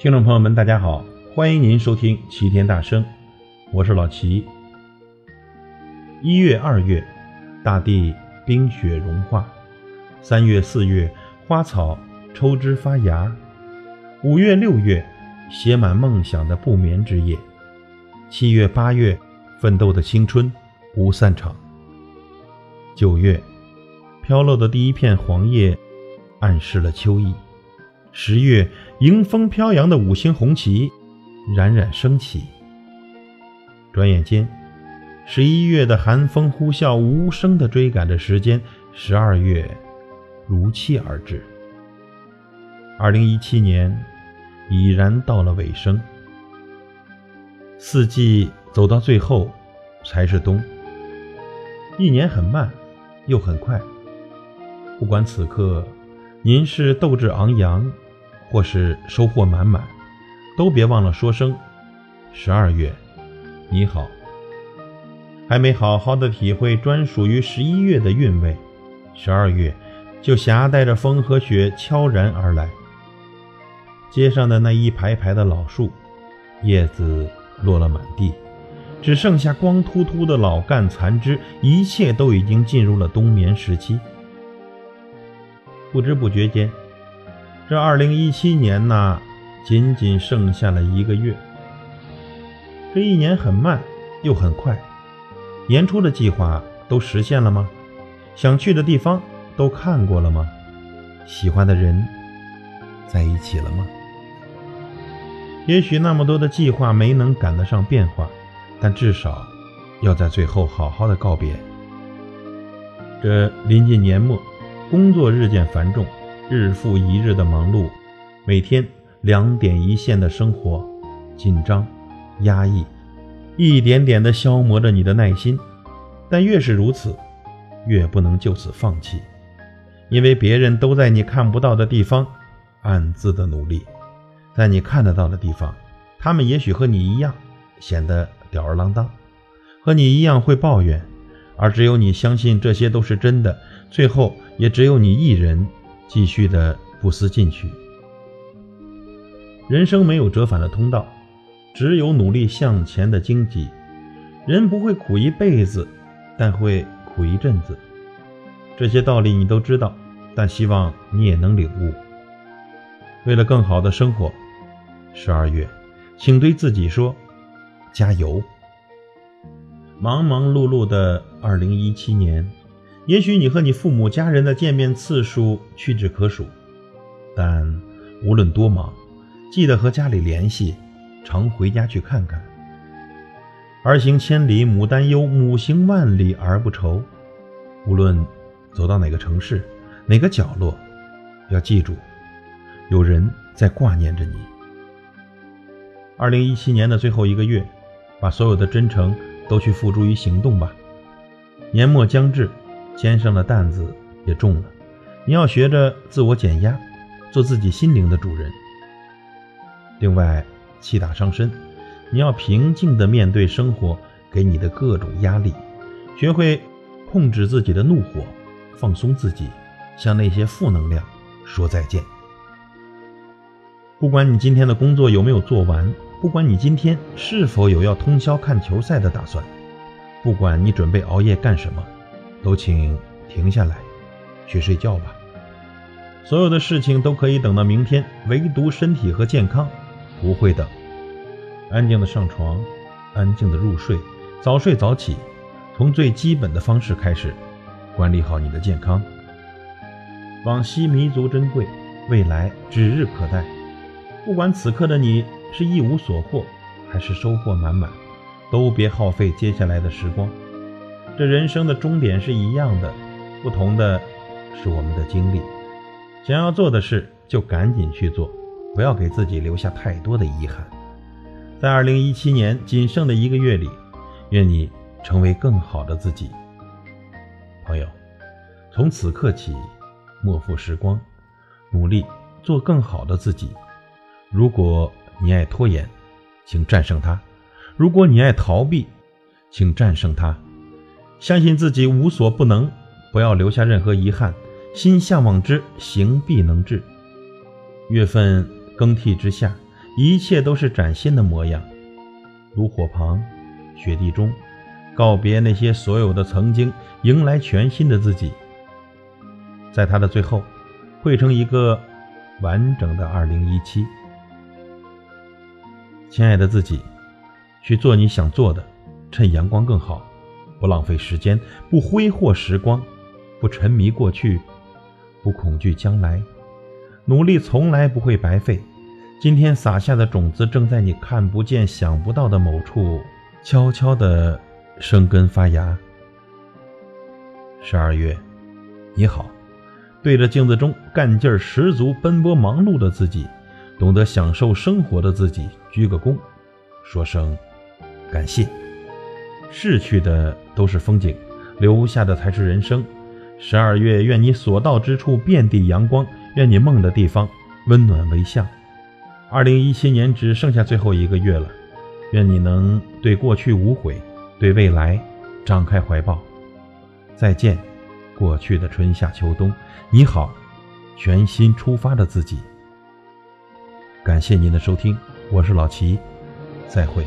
听众朋友们，大家好，欢迎您收听齐天大圣，我是老齐。一月、二月，大地冰雪融化；三月、四月，花草抽枝发芽；五月、六月，写满梦想的不眠之夜；七月、八月，奋斗的青春不散场；九月，飘落的第一片黄叶，暗示了秋意。十月，迎风飘扬的五星红旗冉冉升起。转眼间，十一月的寒风呼啸，无声地追赶着时间；十二月如期而至。二零一七年已然到了尾声，四季走到最后才是冬。一年很慢，又很快。不管此刻您是斗志昂扬。或是收获满满，都别忘了说声“十二月你好”。还没好好的体会专属于十一月的韵味，十二月就携带着风和雪悄然而来。街上的那一排排的老树，叶子落了满地，只剩下光秃秃的老干残枝，一切都已经进入了冬眠时期。不知不觉间。这二零一七年呐，仅仅剩下了一个月。这一年很慢，又很快。年初的计划都实现了吗？想去的地方都看过了吗？喜欢的人在一起了吗？也许那么多的计划没能赶得上变化，但至少要在最后好好的告别。这临近年末，工作日渐繁重。日复一日的忙碌，每天两点一线的生活，紧张、压抑，一点点地消磨着你的耐心。但越是如此，越不能就此放弃，因为别人都在你看不到的地方暗自的努力，在你看得到的地方，他们也许和你一样显得吊儿郎当，和你一样会抱怨，而只有你相信这些都是真的，最后也只有你一人。继续的不思进取。人生没有折返的通道，只有努力向前的荆棘。人不会苦一辈子，但会苦一阵子。这些道理你都知道，但希望你也能领悟。为了更好的生活，十二月，请对自己说：加油！忙忙碌碌的二零一七年。也许你和你父母家人的见面次数屈指可数，但无论多忙，记得和家里联系，常回家去看看。儿行千里母担忧，母行万里儿不愁。无论走到哪个城市，哪个角落，要记住，有人在挂念着你。二零一七年的最后一个月，把所有的真诚都去付诸于行动吧。年末将至。肩上的担子也重了，你要学着自我减压，做自己心灵的主人。另外，气大伤身，你要平静地面对生活给你的各种压力，学会控制自己的怒火，放松自己，向那些负能量说再见。不管你今天的工作有没有做完，不管你今天是否有要通宵看球赛的打算，不管你准备熬夜干什么。都请停下来，去睡觉吧。所有的事情都可以等到明天，唯独身体和健康不会等。安静的上床，安静的入睡，早睡早起，从最基本的方式开始，管理好你的健康。往昔弥足珍贵，未来指日可待。不管此刻的你是一无所获，还是收获满满，都别耗费接下来的时光。这人生的终点是一样的，不同的是我们的经历。想要做的事就赶紧去做，不要给自己留下太多的遗憾。在二零一七年仅剩的一个月里，愿你成为更好的自己。朋友，从此刻起，莫负时光，努力做更好的自己。如果你爱拖延，请战胜它；如果你爱逃避，请战胜它。相信自己无所不能，不要留下任何遗憾。心向往之，行必能至。月份更替之下，一切都是崭新的模样，炉火旁，雪地中，告别那些所有的曾经，迎来全新的自己。在它的最后，汇成一个完整的二零一七。亲爱的自己，去做你想做的，趁阳光更好，不浪费时间，不挥霍时光，不沉迷过去，不恐惧将来。努力从来不会白费。今天撒下的种子，正在你看不见、想不到的某处，悄悄地生根发芽。十二月，你好，对着镜子中干劲儿十足、奔波忙碌的自己，懂得享受生活的自己，鞠个躬，说声感谢。逝去的都是风景，留下的才是人生。十二月，愿你所到之处遍地阳光，愿你梦的地方温暖为象。二零一七年只剩下最后一个月了，愿你能对过去无悔，对未来张开怀抱。再见，过去的春夏秋冬，你好，全新出发的自己。感谢您的收听，我是老齐，再会。